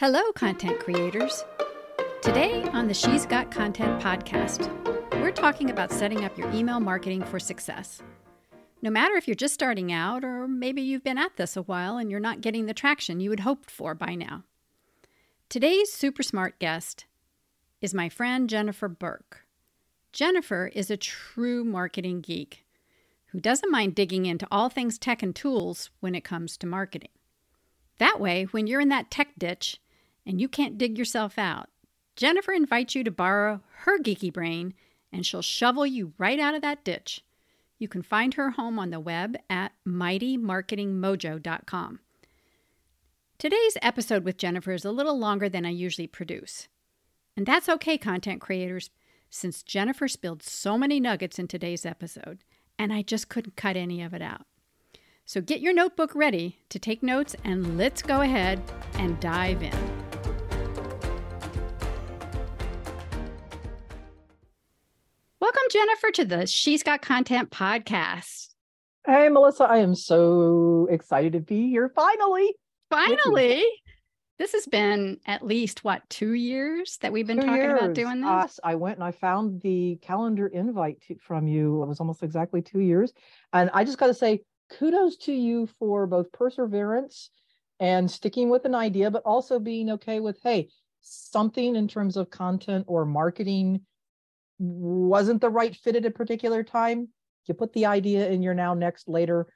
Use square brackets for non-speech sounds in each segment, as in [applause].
Hello, content creators. Today on the She's Got Content podcast, we're talking about setting up your email marketing for success. No matter if you're just starting out or maybe you've been at this a while and you're not getting the traction you had hoped for by now. Today's super smart guest is my friend Jennifer Burke. Jennifer is a true marketing geek who doesn't mind digging into all things tech and tools when it comes to marketing. That way, when you're in that tech ditch, and you can't dig yourself out, Jennifer invites you to borrow her geeky brain and she'll shovel you right out of that ditch. You can find her home on the web at mightymarketingmojo.com. Today's episode with Jennifer is a little longer than I usually produce. And that's okay, content creators, since Jennifer spilled so many nuggets in today's episode, and I just couldn't cut any of it out. So get your notebook ready to take notes and let's go ahead and dive in. Welcome, Jennifer, to the She's Got Content podcast. Hey, Melissa, I am so excited to be here finally. Finally. This has been at least what two years that we've been Two talking about years. doing Uh, this. I went and I found the calendar invite to, from you. It was almost exactly two years. And I just got to say, kudos to you for both perseverance and sticking with an idea, but also being okay with, hey, something in terms of content or marketing wasn't the right fit at a particular time. You put the idea in your now next later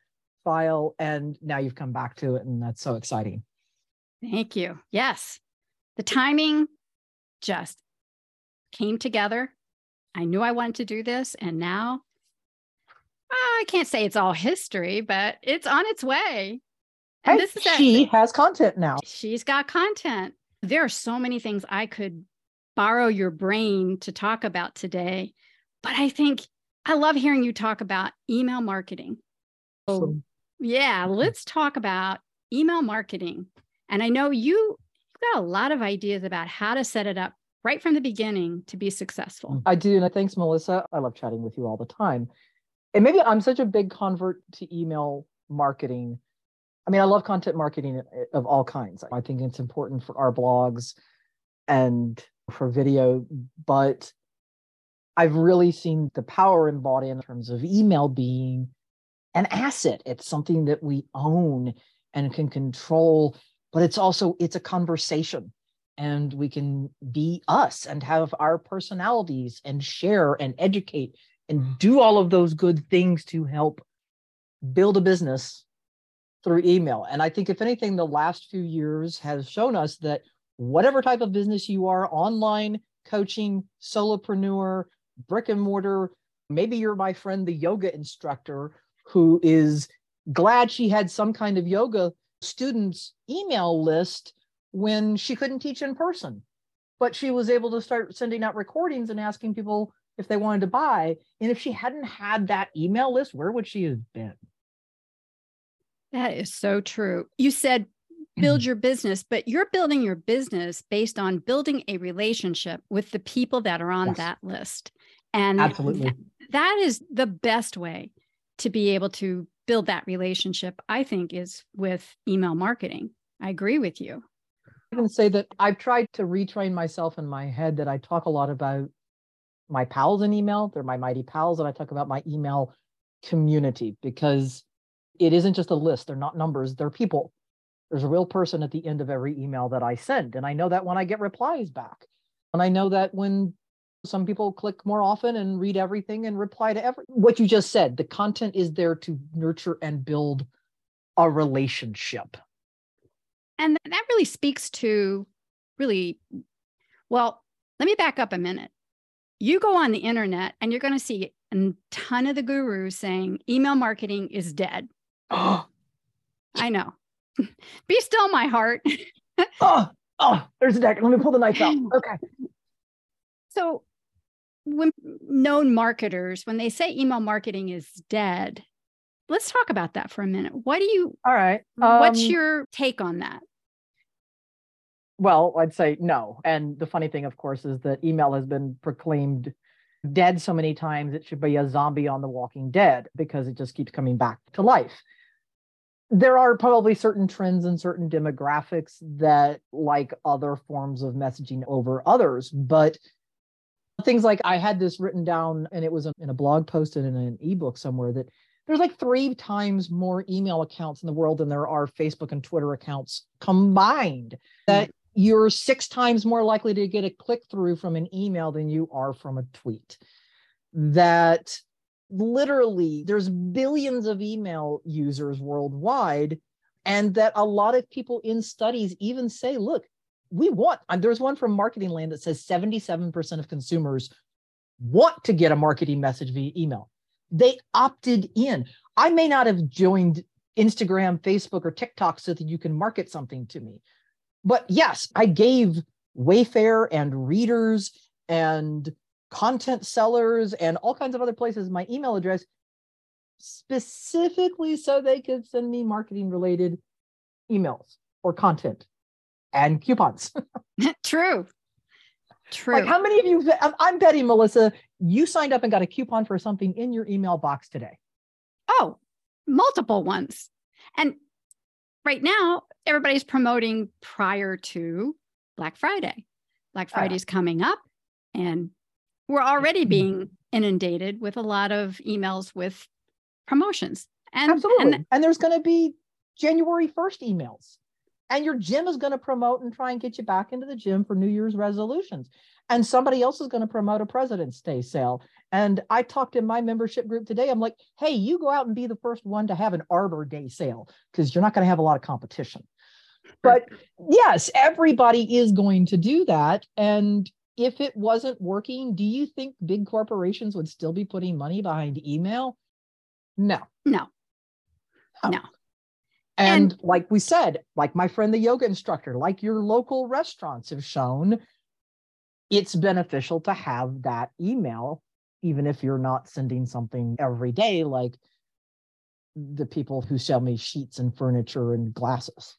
file, and now you've come back to it. And that's so exciting. Thank you. Yes, the timing just came together. I knew I wanted to do this, and now ah, I can't say it's all history, but it's on its way. And Hey, this is she actually- has content now. She's got content. There are so many things I could borrow your brain to talk about today, but I think I love hearing you talk about email marketing. So, Awesome. yeah, let's talk about email marketing. And I know you you've got a lot of ideas about how to set it up right from the beginning to be successful. I do. And thanks, Melissa. I love chatting with you all the time. And maybe I'm such a big convert to email marketing. I mean, I love content marketing of all kinds. I think it's important for our blogs and for video, but I've really seen the power embodied in terms of email being an asset. It's something that we own and can control, but it's also it's a conversation and we can be us and have our personalities and share and educate and mm. do all of those good things to help build a business through email. And I think, if anything, the last few years has shown us that whatever type of business you are online, coaching, solopreneur, brick and mortar, maybe you're my friend, the yoga instructor who is glad she had some kind of yoga students email list when she couldn't teach in person. But she was able to start sending out recordings and asking people if they wanted to buy. And if she hadn't had that email list, where would she have been? That is so true. You said build mm-hmm. your business, but you're building your business based on building a relationship with the people that are on Yes. that list. And Absolutely. th- that is the best way to be able to build that relationship, I think, is with email marketing. I agree with you. I can say that I've tried to retrain myself in my head that I talk a lot about my pals in email. They're my mighty pals, and I talk about my email community because it isn't just a list. They're not numbers, they're people. There's a real person at the end of every email that I send. And I know that when I get replies back. And I know that when some people click more often and read everything and reply to every what you just said, the content is there to nurture and build a relationship. And that really speaks to really, well, let me back up a minute. You go on the internet and you're going to see a ton of the gurus saying email marketing is dead. oh, [gasps] I know. [laughs] Be still, my heart. [laughs] oh, oh, there's a deck. Let me pull the knife out. [laughs] Okay. So, when known marketers, when they say email marketing is dead, let's talk about that for a minute. What do you, All right. what's um, your take on that? Well, I'd say no. And the funny thing, of course, is that email has been proclaimed dead so many times it should be a zombie on the walking dead because it just keeps coming back to life. There are probably certain trends and certain demographics that like other forms of messaging over others but things like i had this written down and it was in a blog post and in an ebook somewhere that there's like three times more email accounts in the world than there are facebook and twitter accounts combined that hmm. you're six times more likely to get a click through from an email than you are from a tweet. That literally there's billions of email users worldwide and that a lot of people in studies even say look we want there's one from marketing land that says 77% of consumers want to get a marketing message via email. They opted in. I may not have joined instagram facebook or tiktok so that you can market something to me but yes i gave wayfair and readers and content sellers and all kinds of other places my email address specifically so they could send me marketing related emails or content and coupons. [laughs] [laughs] True. True. Like how many of you I'm betting Melissa you signed up and got a coupon for something in your email box today. Oh, multiple ones. And right now everybody's promoting prior to Black Friday. Black ah. Friday's uh, coming up and we're already mm-hmm. being inundated with a lot of emails with promotions. And absolutely. And, and there's going to be January 1st emails. And your gym is going to promote and try and get you back into the gym for New Year's resolutions. And somebody else is going to promote a President's Day sale. And I talked in my membership group today. I'm like, hey, you go out and be the first one to have an Arbor Day sale because you're not going to have a lot of competition. But [laughs] yes, everybody is going to do that. And if it wasn't working, do you think big corporations would still be putting money behind email? No. No. No. no. And, and, like we said, like my friend, the yoga instructor, like your local restaurants have shown, it's beneficial to have that email, even if you're not sending something every day, like the people who sell me sheets and furniture and glasses.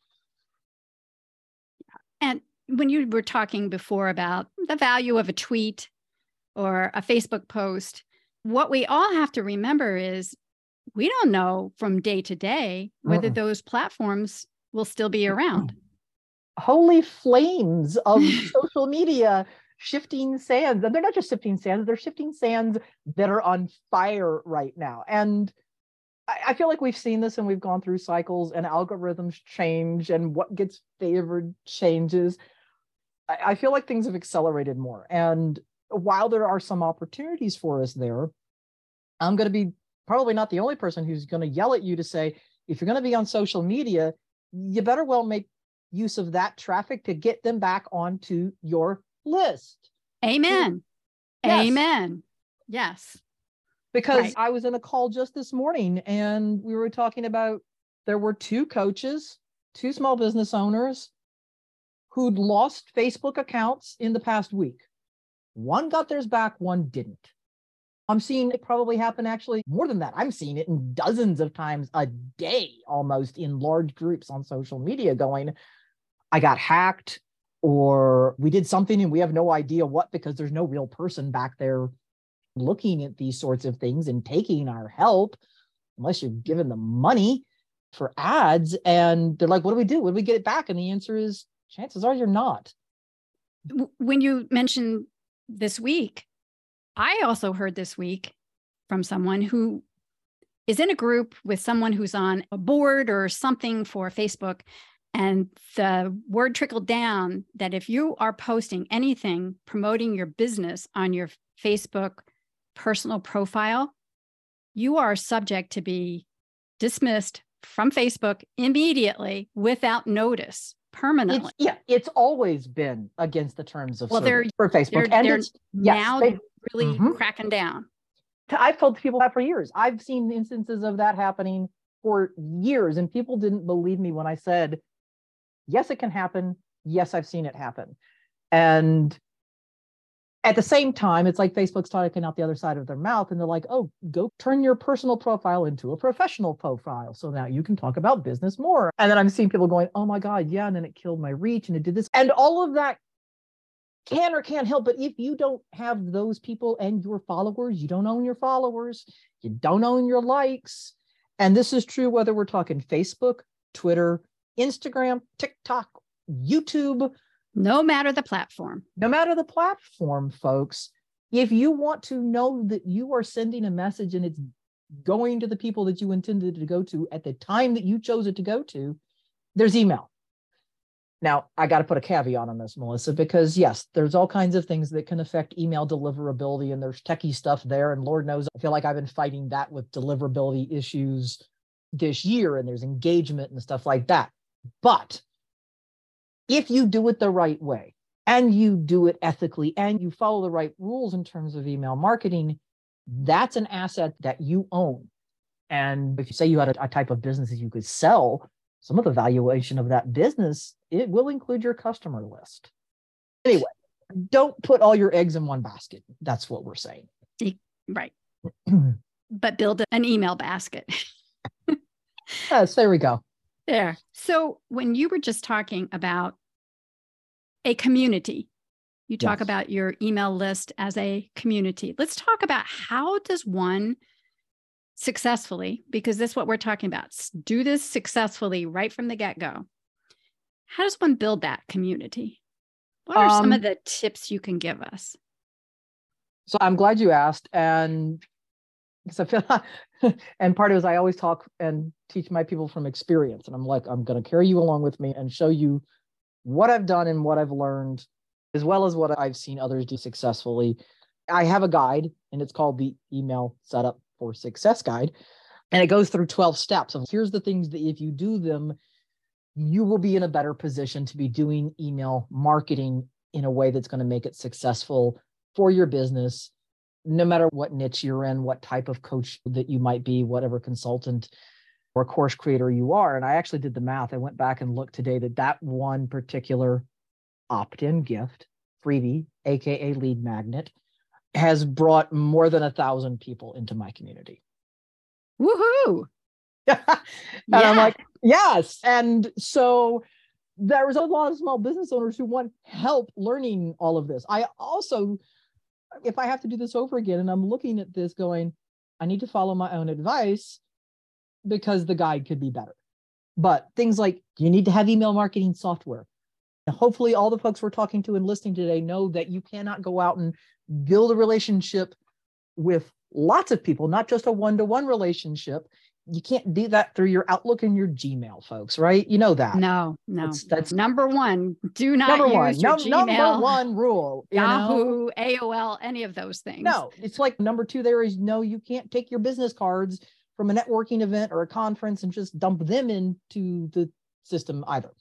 And when you were talking before about the value of a tweet or a Facebook post, what we all have to remember is we don't know from day to day whether uh-uh. those platforms will still be around. Holy flames of [laughs] social media shifting sands. And they're not just shifting sands, they're shifting sands that are on fire right now. And I feel like we've seen this and we've gone through cycles and algorithms change and what gets favored changes. I feel like things have accelerated more. And while there are some opportunities for us there, I'm going to be probably not the only person who's going to yell at you to say, if you're going to be on social media, you better well make use of that traffic to get them back onto your list. Amen. Yes. Amen. Yes. Because right. I was in a call just this morning and we were talking about there were two coaches, two small business owners who'd lost Facebook accounts in the past week. One got theirs back, one didn't. I'm seeing it probably happen actually more than that. I'm seeing it in dozens of times a day almost in large groups on social media going, I got hacked or we did something and we have no idea what because there's no real person back there looking at these sorts of things and taking our help unless you're giving them money for ads. And they're like, what do we do? Do we get it back? And the answer is chances are you're not. When you mentioned this week, I also heard this week from someone who is in a group with someone who's on a board or something for Facebook. And the word trickled down that if you are posting anything promoting your business on your Facebook personal profile, you are subject to be dismissed from Facebook immediately without notice permanently. It's, yeah, it's always been against the terms of well, they're for Facebook, they're, and they're now they, really mm-hmm. cracking down. I've told people that for years. I've seen instances of that happening for years, and people didn't believe me when I said, "Yes, it can happen. Yes, I've seen it happen." And at the same time, it's like Facebook's talking out the other side of their mouth, and they're like, "Oh, go turn your personal profile into a professional profile, so now you can talk about business more." And then I'm seeing people going, "Oh my god, yeah," and then it killed my reach, and it did this, and all of that can or can't help. But if you don't have those people and your followers, you don't own your followers, you don't own your likes, and this is true whether we're talking Facebook, Twitter, Instagram, TikTok, YouTube. No matter the platform. No matter the platform, folks, if you want to know that you are sending a message and it's going to the people that you intended to go to at the time that you chose it to go to, there's email. Now, I got to put a caveat on this, Melissa, because yes, there's all kinds of things that can affect email deliverability, and there's techie stuff there. And Lord knows, I feel like I've been fighting that with deliverability issues this year, and there's engagement and stuff like that. But if you do it the right way and you do it ethically and you follow the right rules in terms of email marketing, that's an asset that you own. And if you say you had a, a type of business that you could sell, some of the valuation of that business, it will include your customer list. Anyway, don't put all your eggs in one basket. That's what we're saying. Right. [clears throat] but build an email basket. yes, there we go. There. So when you were just talking about a community, you talk yes. about your email list as a community. Let's talk about how does one successfully, because this is what we're talking about, do this successfully right from the get-go. How does one build that community? What are um, some of the tips you can give us? So I'm glad you asked. And feel [laughs] and part of it is I always talk and teach my people from experience. And I'm like, I'm going to carry you along with me and show you what I've done and what I've learned, as well as what I've seen others do successfully. I have a guide and it's called the email setup for success guide. And it goes through 12 steps of here's the things that if you do them, you will be in a better position to be doing email marketing in a way that's going to make it successful for your business no matter what niche you're in, what type of coach that you might be, whatever consultant or course creator you are. And I actually did the math. I went back and looked today that that one particular opt in gift, freebie, AKA lead magnet, has brought more than a thousand people into my community. Woohoo! [laughs] and yeah. I'm like, yes. And so there was a lot of small business owners who want help learning all of this. I also if I have to do this over again and I'm looking at this going, I need to follow my own advice because the guide could be better. But things like you need to have email marketing software. And hopefully, all the folks we're talking to and listening today know that you cannot go out and build a relationship with lots of people, not just a one to one relationship you can't do that through your Outlook and your Gmail, folks, right? You know that. No, no. That's, that's number one. Do not number use one. your no, Gmail, number one rule. Yahoo, know? AOL, any of those things. No, it's like number two. There is no. You can't take your business cards from a networking event or a conference and just dump them into the system either.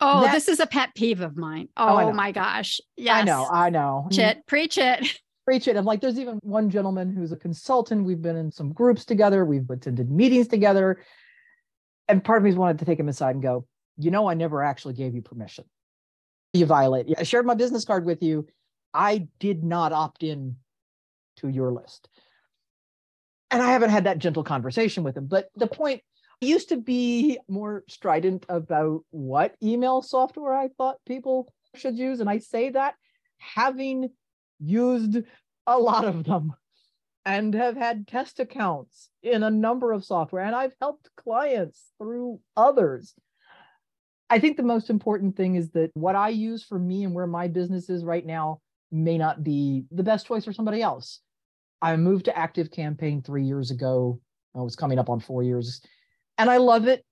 Oh, that, this is a pet peeve of mine. Oh, oh my gosh. Yes. I know. I know. Preach it. [laughs] preach it. I'm like, there's even one gentleman who's a consultant. We've been in some groups together, we've attended meetings together. And part of me wanted to take him aside and go, you know, I never actually gave you permission. You violate. I shared my business card with you. I did not opt in to your list. And I haven't had that gentle conversation with him. But the point I used to be more strident about what email software I thought people should use. And I say that having used a lot of them and have had test accounts in a number of software and I've helped clients through others. I think the most important thing is that what I use for me and where my business is right now may not be the best choice for somebody else. I moved to Active Campaign 3 years ago. I was coming up on 4 years and I love it.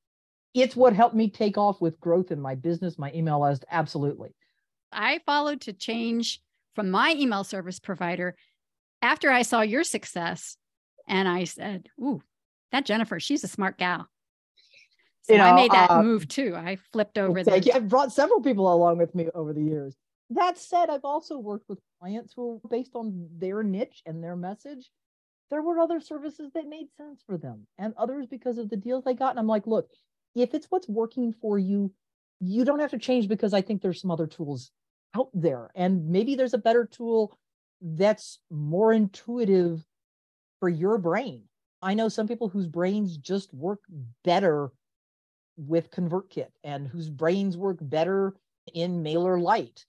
It's what helped me take off with growth in my business, my email list absolutely. I followed to change from my email service provider after I saw your success. And I said, Ooh, that Jennifer, she's a smart gal. So you know, I made that uh, move too. I flipped over there. I've brought several people along with me over the years. That said, I've also worked with clients who, based on their niche and their message, there were other services that made sense for them and others because of the deals they got. And I'm like, look, if it's what's working for you, you don't have to change because I think there's some other tools out there. And maybe there's a better tool that's more intuitive for your brain. I know some people whose brains just work better with ConvertKit and whose brains work better in MailerLite.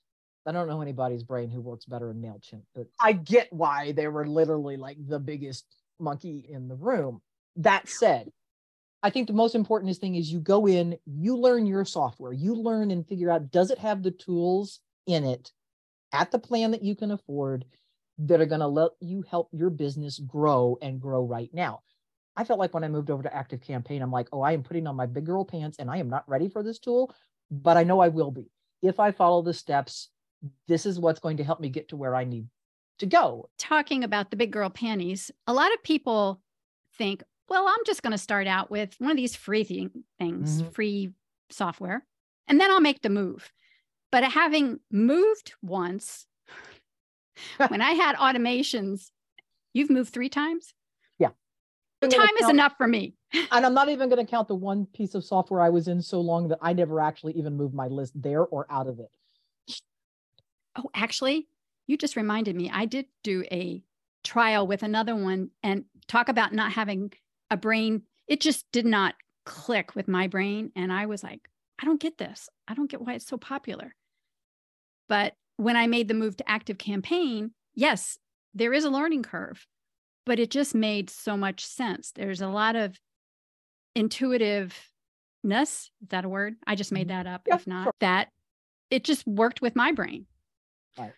I don't know anybody's brain who works better in MailChimp, but I get why they were literally like the biggest monkey in the room. That said, I think the most important thing is you go in, you learn your software, you learn and figure out does it have the tools in it at the plan that you can afford that are going to let you help your business grow and grow right now. I felt like when I moved over to Active Campaign, I'm like, oh, I am putting on my big girl pants and I am not ready for this tool, but I know I will be. If I follow the steps, this is what's going to help me get to where I need to go. Talking about the big girl panties, a lot of people think, well, I'm just going to start out with one of these free thing, things, mm-hmm. free software, and then I'll make the move. But having moved once, [laughs] when I had automations, you've moved three times? Yeah. Time count, is enough for me. [laughs] and I'm not even going to count the one piece of software I was in so long that I never actually even moved my list there or out of it. Oh, actually, you just reminded me. I did do a trial with another one and talk about not having a brain. It just did not click with my brain. And I was like, I don't get this. I don't get why it's so popular. But when I made the move to active campaign, yes, there is a learning curve, but it just made so much sense. There's a lot of intuitiveness. Is that a word? I just made mm-hmm. that up. Yeah, if not, sure. that it just worked with my brain. Right.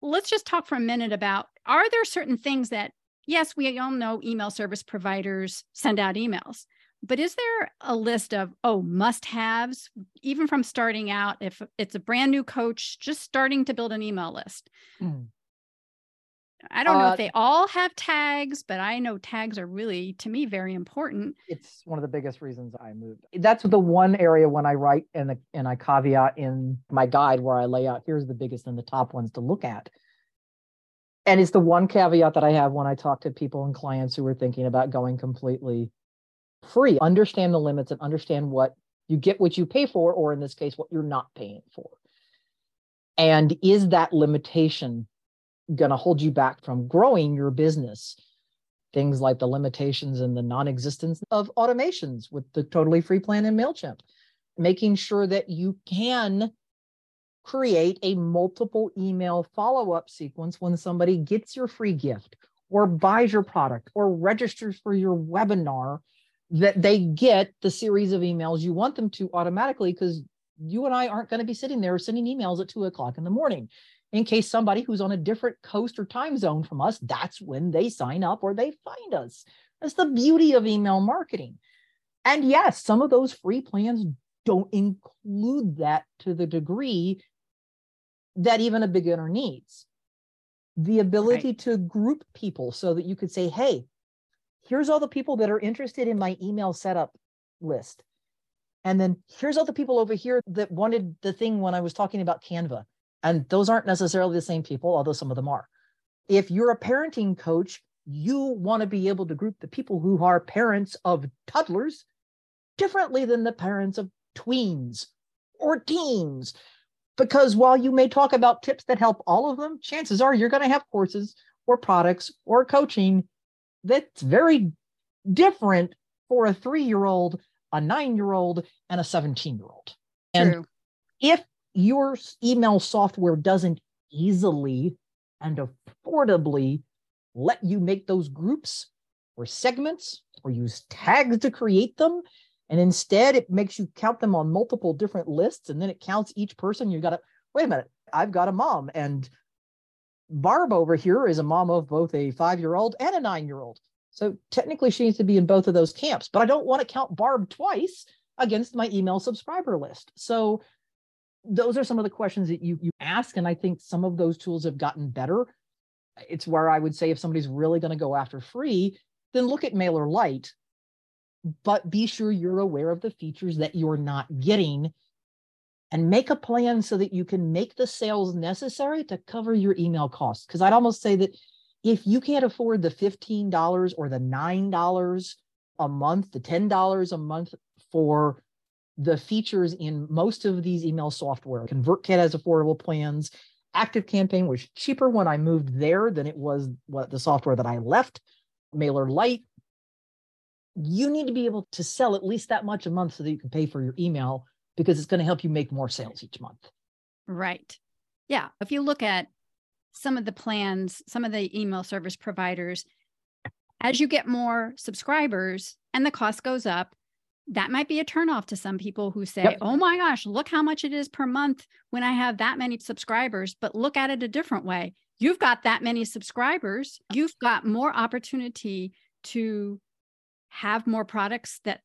Let's just talk for a minute about are there certain things that, yes, we all know email service providers send out emails, but is there a list of, oh, must haves, even from starting out, if it's a brand new coach just starting to build an email list? Mm. I don't know uh, if they all have tags, but I know tags are really, to me, very important. It's one of the biggest reasons I moved. That's the one area when I write and the, and I caveat in my guide where I lay out here's the biggest and the top ones to look at. And it's the one caveat that I have when I talk to people and clients who are thinking about going completely free. Understand the limits and understand what you get what you pay for, or in this case, what you're not paying for. And is that limitation going to hold you back from growing your business? Things like the limitations and the non existence of automations with the totally free plan in MailChimp, making sure that you can create a multiple email follow up sequence when somebody gets your free gift or buys your product or registers for your webinar that they get the series of emails you want them to automatically because you and I aren't going to be sitting there sending emails at two o'clock in the morning. In case somebody who's on a different coast or time zone from us, that's when they sign up or they find us. That's the beauty of email marketing. And yes, some of those free plans don't include that to the degree that even a beginner needs. The ability right. to group people so that you could say, hey, here's all the people that are interested in my email setup list. And then here's all the people over here that wanted the thing when I was talking about Canva. And those aren't necessarily the same people, although some of them are. If you're a parenting coach, you want to be able to group the people who are parents of toddlers differently than the parents of tweens or teens. Because while you may talk about tips that help all of them, chances are you're going to have courses or products or coaching that's very different for a three year old, a nine year old, and a 17 year old. And if your email software doesn't easily and affordably let you make those groups or segments or use tags to create them, and instead it makes you count them on multiple different lists and then it counts each person, You've got to wait a minute, I've got a mom and Barb over here is a mom of both a five year old and a nine year old. So technically, she needs to be in both of those camps, but I don't want to count Barb twice against my email subscriber list. So those are some of the questions that you, you ask. And I think some of those tools have gotten better. It's where I would say if somebody's really going to go after free, then look at MailerLite, but be sure you're aware of the features that you're not getting and make a plan so that you can make the sales necessary to cover your email costs. Because I'd almost say that if you can't afford the $15 or the $9 a month, the $10 a month for the features in most of these email software, ConvertKit has affordable plans. Active Campaign was cheaper when I moved there than it was what the software that I left. Mailer MailerLite. You need to be able to sell at least that much a month so that you can pay for your email because it's going to help you make more sales each month. Right. Yeah. If you look at some of the plans, some of the email service providers, as you get more subscribers and the cost goes up, that might be a turnoff to some people who say, Yep. oh my gosh, look how much it is per month when I have that many subscribers. But look at it a different way. You've got that many subscribers, you've got more opportunity to have more products that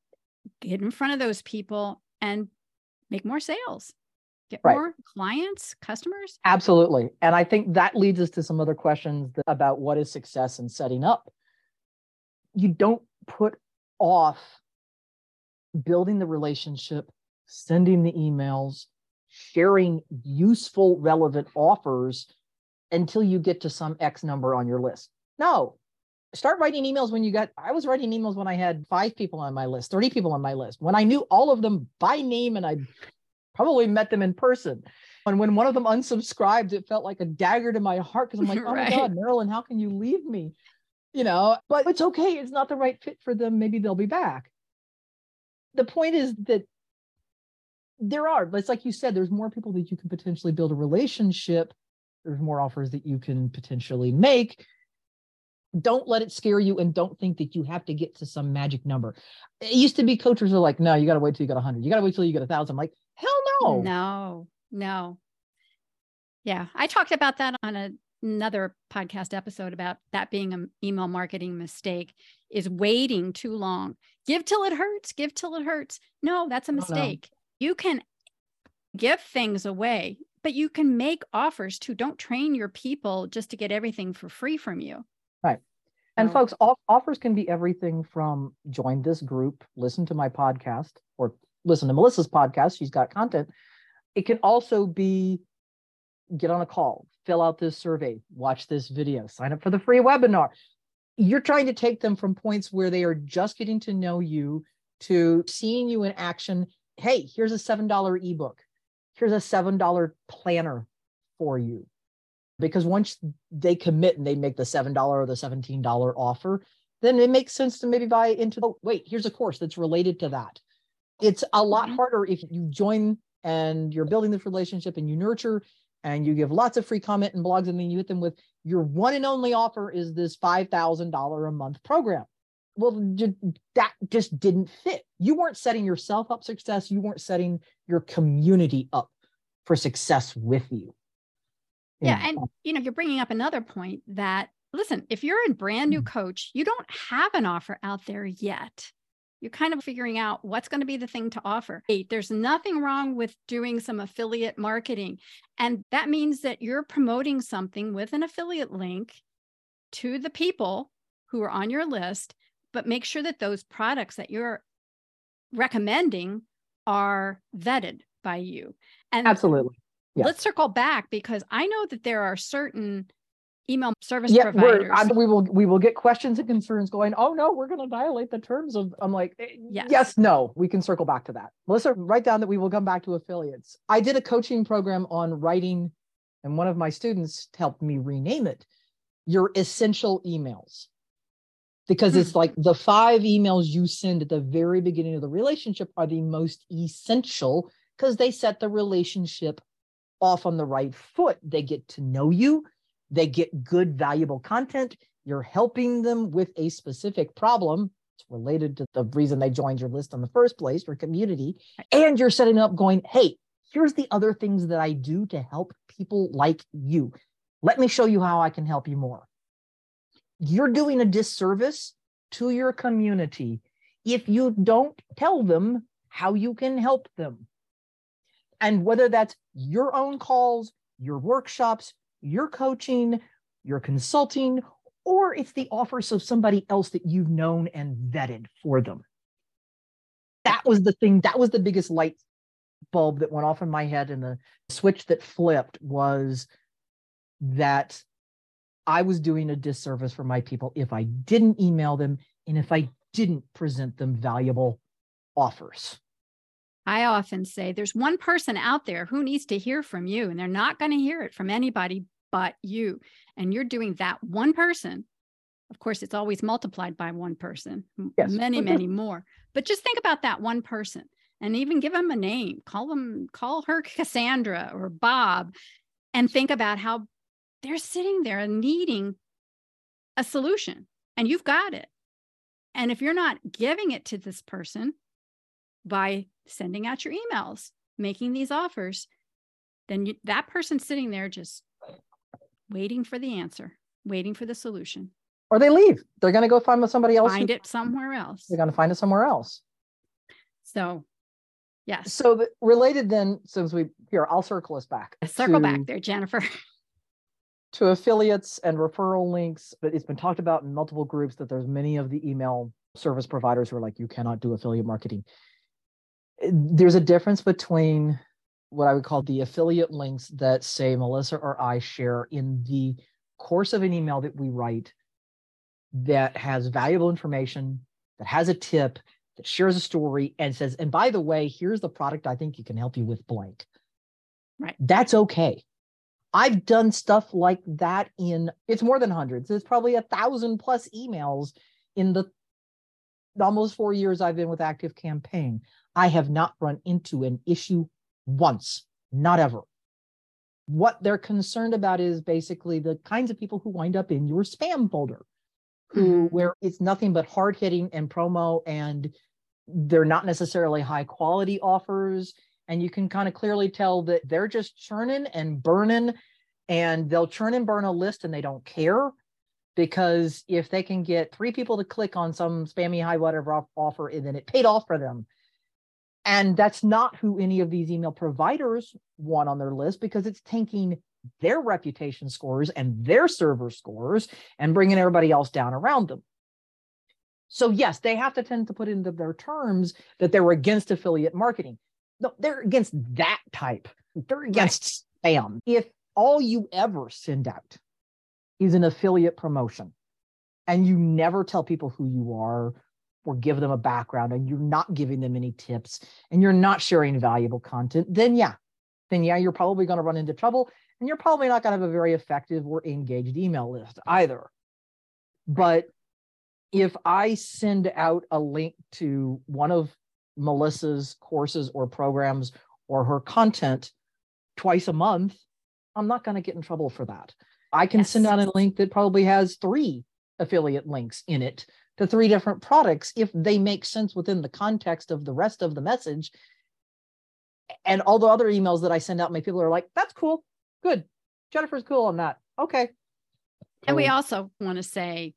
get in front of those people and make more sales, get Right. more clients, customers. Absolutely. And I think that leads us to some other questions that- about what is success in setting up. You don't put off building the relationship, sending the emails, sharing useful, relevant offers until you get to some X number on your list. No. Start writing emails when you got, I was writing emails when I had five people on my list, 30 people on my list, when I knew all of them by name and I probably met them in person. And when one of them unsubscribed, it felt like a dagger to my heart because I'm like, [laughs] oh Right. my God, Marilyn, how can you leave me? You know, but it's okay. It's not the right fit for them. Maybe they'll be back. The point is that there are, but it's like you said, there's more people that you can potentially build a relationship. There's more offers that you can potentially make. Don't let it scare you and don't think that you have to get to some magic number. It used to be coaches are like, no, you got to wait till you got 100. You got to wait till you get a thousand. I'm like, hell no. No, no. Yeah, I talked about that on a, another podcast episode about that being an email marketing mistake is waiting too long. Give till it hurts, give till it hurts. No, that's a Oh, no. mistake. You can give things away, but you can make offers too. Don't train your people just to get everything for free from you. And So- folks, off- offers can be everything from join this group, listen to my podcast, or listen to Melissa's podcast. She's got content. It can also be get on a call, fill out this survey, watch this video, sign up for the free webinar. You're trying to take them from points where they are just getting to know you to seeing you in action. Hey, here's a $7 ebook. Here's a $7 planner for you because once they commit and they make the $7 or the $17 offer, then it makes sense to maybe buy into, oh, wait, here's a course that's related to that. It's a lot Mhm. harder if you join and you're building this relationship and you nurture and you give lots of free comment and blogs and then you hit them with your one and only offer is this $5,000 a month program. Well, that just didn't fit. You weren't setting yourself up success. You weren't setting your community up for success with you. Yeah, and you know, you're bringing up another point that listen, if you're a brand new Mm. coach, you don't have an offer out there yet. You're kind of figuring out what's going to be the thing to offer. Hey, there's nothing wrong with doing some affiliate marketing. And that means that you're promoting something with an affiliate link to the people who are on your list, but make sure that those products that you're recommending are vetted by you. And absolutely. Yes. let's circle back because I know that there are certain email service yeah, providers. I'm, we will we will get questions and concerns going. Oh no, we're going to violate the terms of. I'm like, eh, Yes. yes, no. We can circle back to that. Melissa, write down that we will come back to affiliates. I did a coaching program on writing, and one of my students helped me rename it. Your essential emails, because it's like the five emails you send at the very beginning of the relationship are the most essential because they set the relationship off on the right foot. They get to know you they get good, valuable content. You're helping them with a specific problem. It's related to the reason they joined your list in the first place, your community. And you're setting up going, hey, here's the other things that I do to help people like you. Let me show you how I can help you more. You're doing a disservice to your community if you don't tell them how you can help them. And whether that's your own calls, your workshops, your coaching, your consulting, or it's the offers of somebody else that you've known and vetted for them. That was the thing, that was the biggest light bulb that went off in my head. And the switch that flipped was that I was doing a disservice for my people if I didn't email them and if I didn't present them valuable offers. I often say there's one person out there who needs to hear from you, and they're not going to hear it from anybody but you. And you're doing that one person. Of course, it's always multiplied by one person, Yes. many, mm-hmm. many more. But just think about that one person and even give them a name. Call them, call her [laughs] Cassandra or Bob, and think about how they're sitting there needing a solution, and you've got it. And if you're not giving it to this person, by sending out your emails, making these offers, then you, that person's sitting there just waiting for the answer, waiting for the solution. Or they leave. They're going to go find somebody else. Find who, it somewhere else. They're going to find it somewhere else. So, yes. So the, related then, since we here, I'll circle us back. Circle to, back there, Jennifer. [laughs] to affiliates and referral links, but it's been talked about in multiple groups that there's many of the email service providers who are like, you cannot do affiliate marketing. There's a difference between what I would call the affiliate links that say Melissa or I share in the course of an email that we write that has valuable information, that has a tip, that shares a story and says, and by the way, here's the product I think you can help you with blank. Right. That's okay. I've done stuff like that in it's more than hundreds. It's probably a thousand plus emails in the almost four years I've been with Active Campaign. I have not run into an issue once, not ever. What they're concerned about is basically the kinds of people who wind up in your spam folder, who mm-hmm. where it's nothing but hard hitting and promo, and they're not necessarily high quality offers. And you can kind of clearly tell that they're just churning and burning, and they'll churn and burn a list and they don't care because if they can get three people to click on some spammy high whatever offer and then it paid off for them and that's not who any of these email providers want on their list because it's tanking their reputation scores and their server scores and bringing everybody else down around them. So, yes, they have to tend to put into their terms that they're against affiliate marketing. No, they're against that type. They're against right. spam. If all you ever send out is an affiliate promotion and you never tell people who you are or give them a background and you're not giving them any tips and you're not sharing valuable content, then yeah, then yeah, you're probably going to run into trouble and you're probably not going to have a very effective or engaged email list either. But if I send out a link to one of Melissa's courses or programs or her content twice a month, I'm not going to get in trouble for that. I can yes. send out a link that probably has three affiliate links in it to three different products if they make sense within the context of the rest of the message. And all the other emails that I send out, my people are like, that's cool. Good. Jennifer's cool on that. Okay. And we also want to say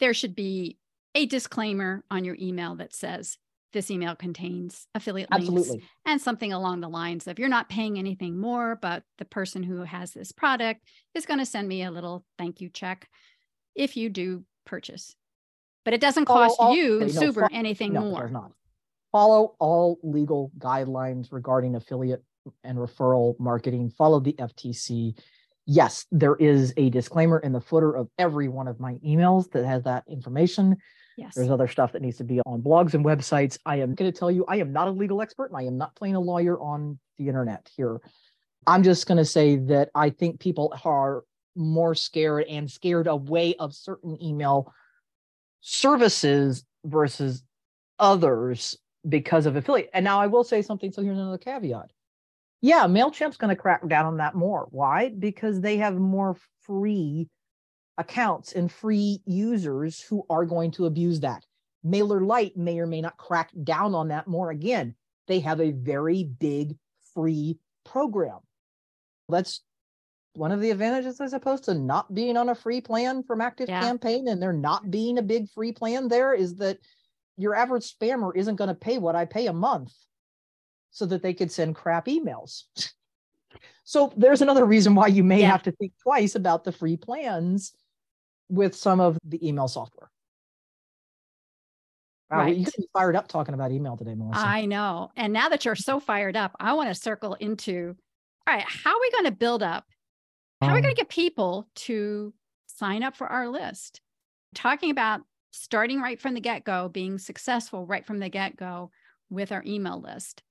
there should be a disclaimer on your email that says this email contains affiliate Absolutely. links and something along the lines of you're not paying anything more, but the person who has this product is going to send me a little thank you check if you do purchase but it doesn't cost all, you, no, Super, fo- anything no, more. not. Follow all legal guidelines regarding affiliate and referral marketing. Follow the FTC. Yes, there is a disclaimer in the footer of every one of my emails that has that information. Yes. There's other stuff that needs to be on blogs and websites. I am going to tell you, I am not a legal expert and I am not playing a lawyer on the internet here. I'm just going to say that I think people are more scared and scared away of certain email services versus others because of affiliate. And now I will say something. So here's another caveat. Yeah, MailChimp's going to crack down on that more. Why? Because they have more free accounts and free users who are going to abuse that. Mailer MailerLite may or may not crack down on that more. Again, they have a very big free program. That's one of the advantages, I suppose, to not being on a free plan from Active yeah. Campaign and there not being a big free plan there is that your average spammer isn't going to pay what I pay a month so that they could send crap emails. [laughs] so there's another reason why you may yeah. have to think twice about the free plans with some of the email software. Wow, right. you me fired up talking about email today, Melissa. I know. And now that you're so fired up, I want to circle into all right, how are we going to build up how are we going to um, get people to sign up for our list? Talking about starting right from the get go, being successful right from the get go with our email list.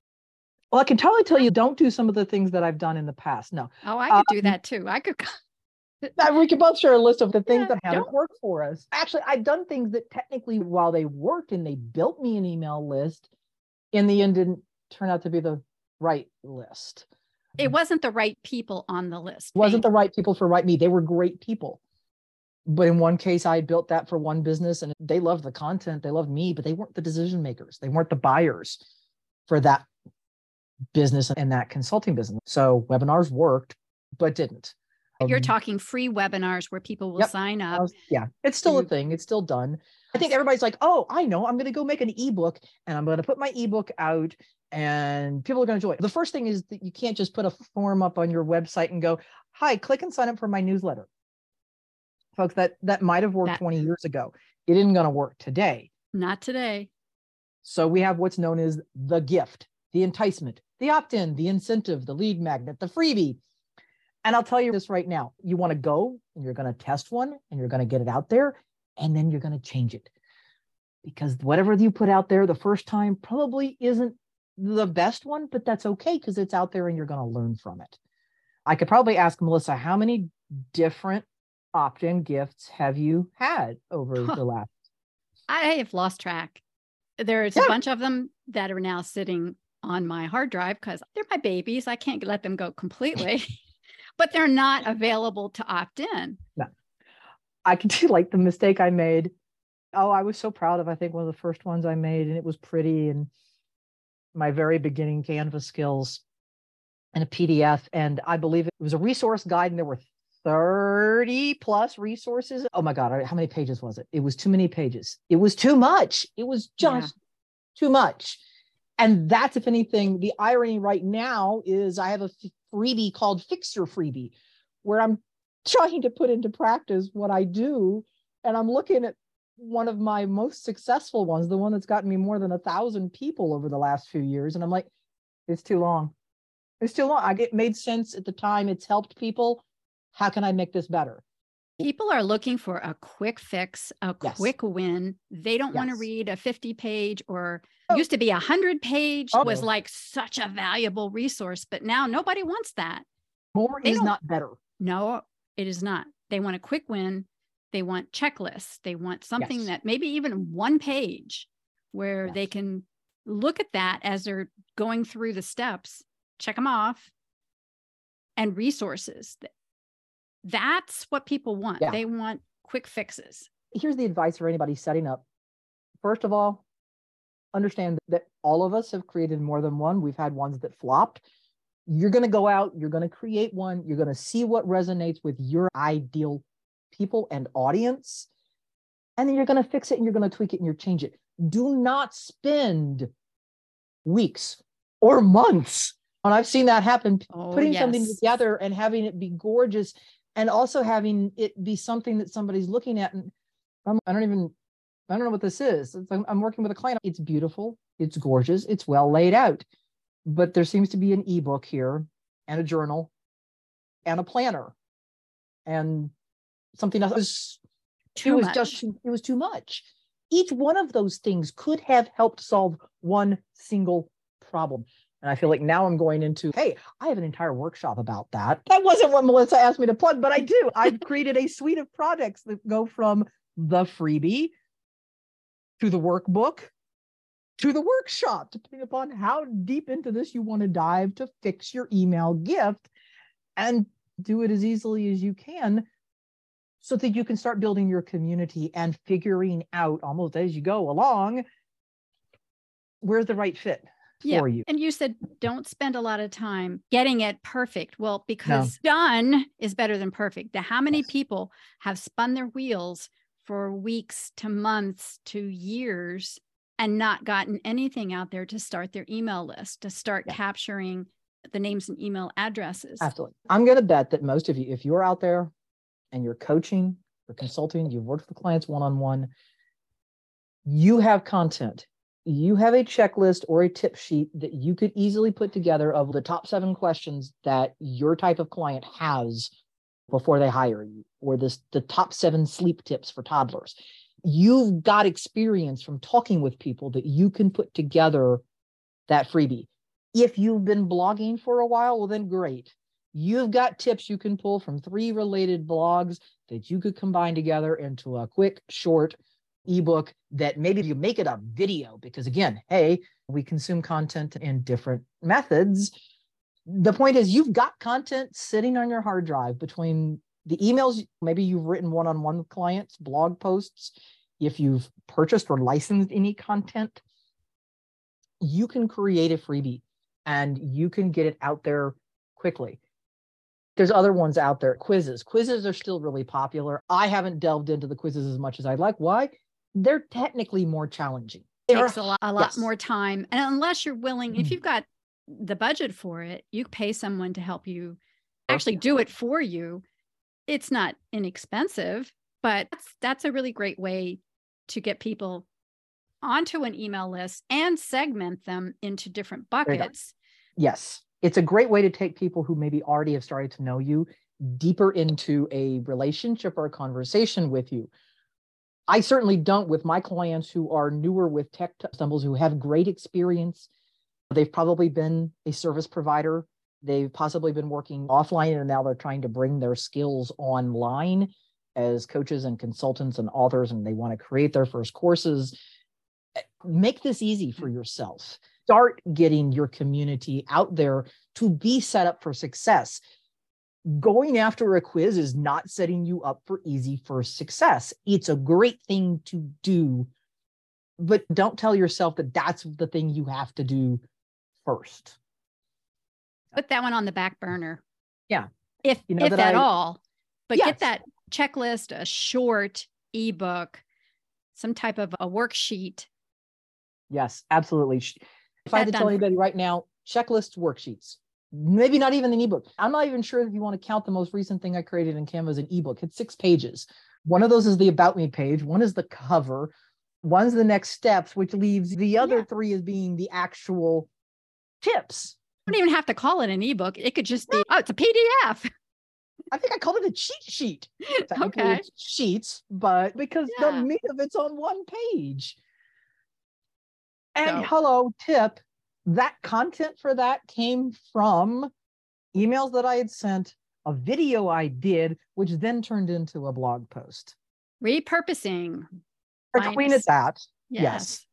Well, I can totally tell you don't do some of the things that I've done in the past. No. Oh, I could um, do that too. I could. [laughs] we could both share a list of the things yeah, that haven't worked for us. Actually, I've done things that technically, while they worked and they built me an email list, in the end didn't turn out to be the right list it wasn't the right people on the list. It Wasn't the right people for right Me. They were great people. But in one case, I built that for one business and they loved the content, they loved me, but they weren't the decision makers. They weren't the buyers. for that business and that consulting business. So webinars worked, but didn't. You're um, talking free webinars where people will yep. sign up. Was, yeah, it's still a thing. It's still done. I think everybody's like, oh, I know. I'm going to go make an ebook and I'm going to put my ebook out and people are going to enjoy it. The first thing is that you can't just put a form up on your website and go, hi, click and sign up for my newsletter. Folks, that that might have worked that, 20 years ago. It isn't going to work today. Not today. So we have what's known as the gift, the enticement, the opt-in, the incentive, the lead magnet, the freebie. And I'll tell you this right now you want to go and you're going to test one and you're going to get it out there and then you're going to change it. Because whatever you put out there the first time probably isn't the best one, but that's okay because it's out there and you're going to learn from it. I could probably ask Melissa, how many different opt in gifts have you had over huh. the last? I have lost track. There's yeah. a bunch of them that are now sitting on my hard drive because they're my babies. I can't let them go completely. [laughs] but they're not available to opt in. No. I can [laughs] see like the mistake I made. Oh, I was so proud of I think one of the first ones I made and it was pretty and my very beginning Canvas skills and a PDF. And I believe it was a resource guide and there were 30 plus resources. Oh my God, how many pages was it? It was too many pages. It was too much. It was just yeah. too much. And that's, if anything, the irony right now is I have a freebie called Fix Your Freebie, where I'm trying to put into practice what I do. And I'm looking at one of my most successful ones, the one that's gotten me more than a thousand people over the last few years. And I'm like, it's too long. It's too long. I, get made sense at the time. It's helped people. How can I make this better? People are looking for a quick fix, a yes. quick win. They don't yes. want to read a 50 page or oh. used to be a 100 page oh. was like such a valuable resource, but now nobody wants that. More they is not better. No, it is not. They want a quick win. They want checklists. They want something yes. that maybe even one page where yes. they can look at that as they're going through the steps, check them off, and resources that's what people want. Yeah. They want quick fixes. Here's the advice for anybody setting up. First of all, understand that all of us have created more than one. We've had ones that flopped. You're going to go out, you're going to create one, you're going to see what resonates with your ideal people and audience. And then you're going to fix it and you're going to tweak it and you're change it. Do not spend weeks or months. And I've seen that happen, oh, putting yes. something together and having it be gorgeous and also having it be something that somebody's looking at and I'm, I do not even I don't know what this is. Like I'm working with a client. It's beautiful. It's gorgeous. It's well laid out. But there seems to be an ebook here and a journal and a planner and something else. It was, too it was much. just it was too much. Each one of those things could have helped solve one single problem. And I feel like now I'm going into, hey, I have an entire workshop about that. That wasn't what Melissa asked me to plug, but I do. I've [laughs] created a suite of projects that go from the freebie to the workbook to the workshop, depending upon how deep into this you want to dive to fix your email gift and do it as easily as you can so that you can start building your community and figuring out almost as you go along where's the right fit yeah. for you. And you said don't spend a lot of time getting it perfect. Well, because no. done is better than perfect. The, how many yes. people have spun their wheels for weeks to months to years and not gotten anything out there to start their email list, to start yeah. capturing the names and email addresses? Absolutely. I'm going to bet that most of you, if you're out there and you're coaching or consulting, you've worked with clients one on one, you have content you have a checklist or a tip sheet that you could easily put together of the top seven questions that your type of client has before they hire you, or this the top seven sleep tips for toddlers. You've got experience from talking with people that you can put together that freebie. If you've been blogging for a while, well, then great. You've got tips you can pull from three related blogs that you could combine together into a quick, short ebook that maybe you make it a video because again hey we consume content in different methods the point is you've got content sitting on your hard drive between the emails maybe you've written one-on-one clients blog posts if you've purchased or licensed any content you can create a freebie and you can get it out there quickly. There's other ones out there. Quizzes. Quizzes are still really popular. I haven't delved into the quizzes as much as I'd like. Why? They're technically more challenging. It takes a lot, a lot yes. more time. And unless you're willing, mm-hmm. if you've got the budget for it, you pay someone to help you actually do it for you. It's not inexpensive, but that's, that's a really great way to get people onto an email list and segment them into different buckets. Yes. It's a great way to take people who maybe already have started to know you deeper into a relationship or a conversation with you. I certainly don't with my clients who are newer with tech stumbles, who have great experience. They've probably been a service provider. They've possibly been working offline and now they're trying to bring their skills online as coaches and consultants and authors, and they want to create their first courses make this easy for yourself. Start getting your community out there to be set up for success. Going after a quiz is not setting you up for easy for success. It's a great thing to do, but don't tell yourself that that's the thing you have to do first. Put that one on the back burner. Yeah. If you know if at I, all. But yes. get that checklist, a short ebook, some type of a worksheet Yes, absolutely. If I had to tell anybody right now, checklists, worksheets, maybe not even an ebook. I'm not even sure if you want to count the most recent thing I created in Canva as an ebook. It's six pages. One of those is the about me page, one is the cover, one's the next steps, which leaves the other yeah. three as being the actual tips. You don't even have to call it an ebook. It could just be, oh, it's a PDF. I think I called it a cheat sheet. [laughs] okay. sheets, but because yeah. the meat of it's on one page. And so. hello, tip that content for that came from emails that I had sent, a video I did, which then turned into a blog post. Repurposing. Queen at that. Yes. yes.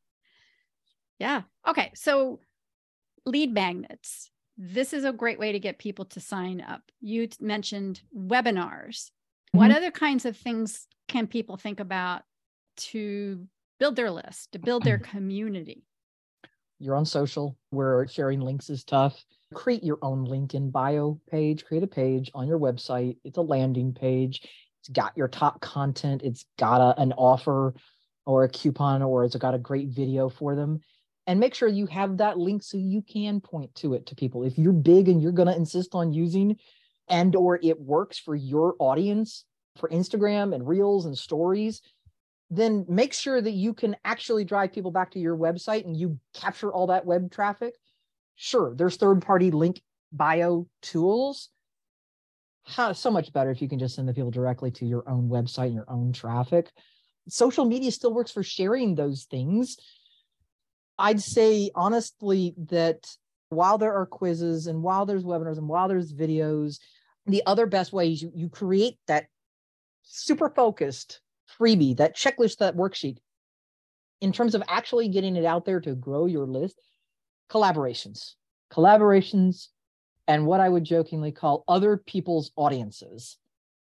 Yeah. Okay. So lead magnets. This is a great way to get people to sign up. You mentioned webinars. Mm-hmm. What other kinds of things can people think about to build their list, to build their mm-hmm. community? you're on social where sharing links is tough. Create your own link in bio page, create a page on your website. It's a landing page. It's got your top content. It's got a, an offer or a coupon or it's got a great video for them. And make sure you have that link so you can point to it to people. If you're big and you're going to insist on using and or it works for your audience for Instagram and reels and stories, then make sure that you can actually drive people back to your website and you capture all that web traffic. Sure, there's third party link bio tools. So much better if you can just send the people directly to your own website and your own traffic. Social media still works for sharing those things. I'd say honestly that while there are quizzes and while there's webinars and while there's videos, the other best way is you, you create that super focused freebie, that checklist, that worksheet, in terms of actually getting it out there to grow your list, collaborations, collaborations, and what I would jokingly call other people's audiences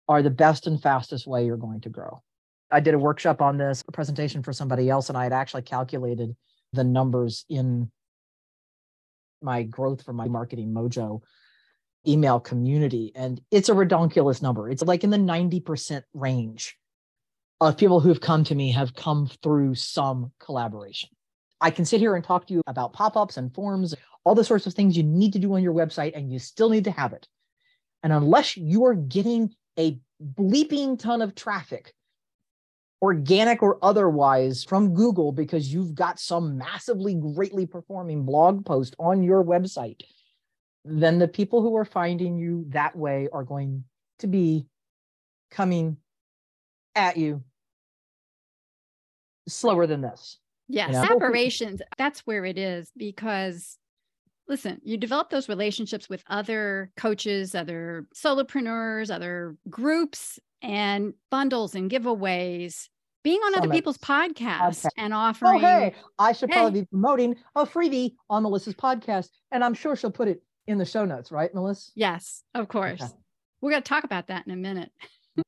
are the best and fastest way you're going to grow. I did a workshop on this, a presentation for somebody else, and I had actually calculated the numbers in my growth for my marketing mojo email community. And it's a redonkulous number. It's like in the 90% range of people who've come to me have come through some collaboration. I can sit here and talk to you about pop ups and forms, all the sorts of things you need to do on your website, and you still need to have it. And unless you are getting a bleeping ton of traffic, organic or otherwise, from Google because you've got some massively greatly performing blog post on your website, then the people who are finding you that way are going to be coming at you slower than this. Yes, you know? separations, that's where it is because listen, you develop those relationships with other coaches, other solopreneurs, other groups, and bundles and giveaways. Being on Summits. other people's podcasts okay. and oh, offering. Oh, hey, I should hey. probably be promoting a freebie on Melissa's podcast, and I'm sure she'll put it in the show notes, right, Melissa? Yes, of course. Okay. We're going to talk about that in a minute. [laughs]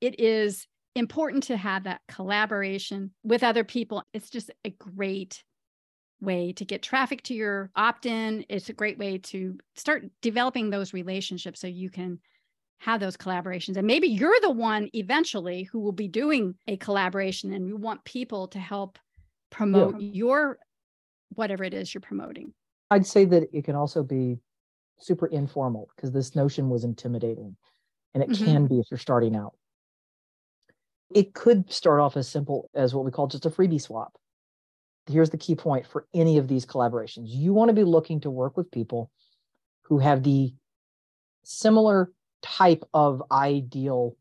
It is important to have that collaboration with other people. It's just a great way to get traffic to your opt in. It's a great way to start developing those relationships so you can have those collaborations. And maybe you're the one eventually who will be doing a collaboration and you want people to help promote yeah. your whatever it is you're promoting. I'd say that it can also be super informal because this notion was intimidating and it mm-hmm. can be if you're starting out. It could start off as simple as what we call just a freebie swap. Here's the key point for any of these collaborations you want to be looking to work with people who have the similar type of ideal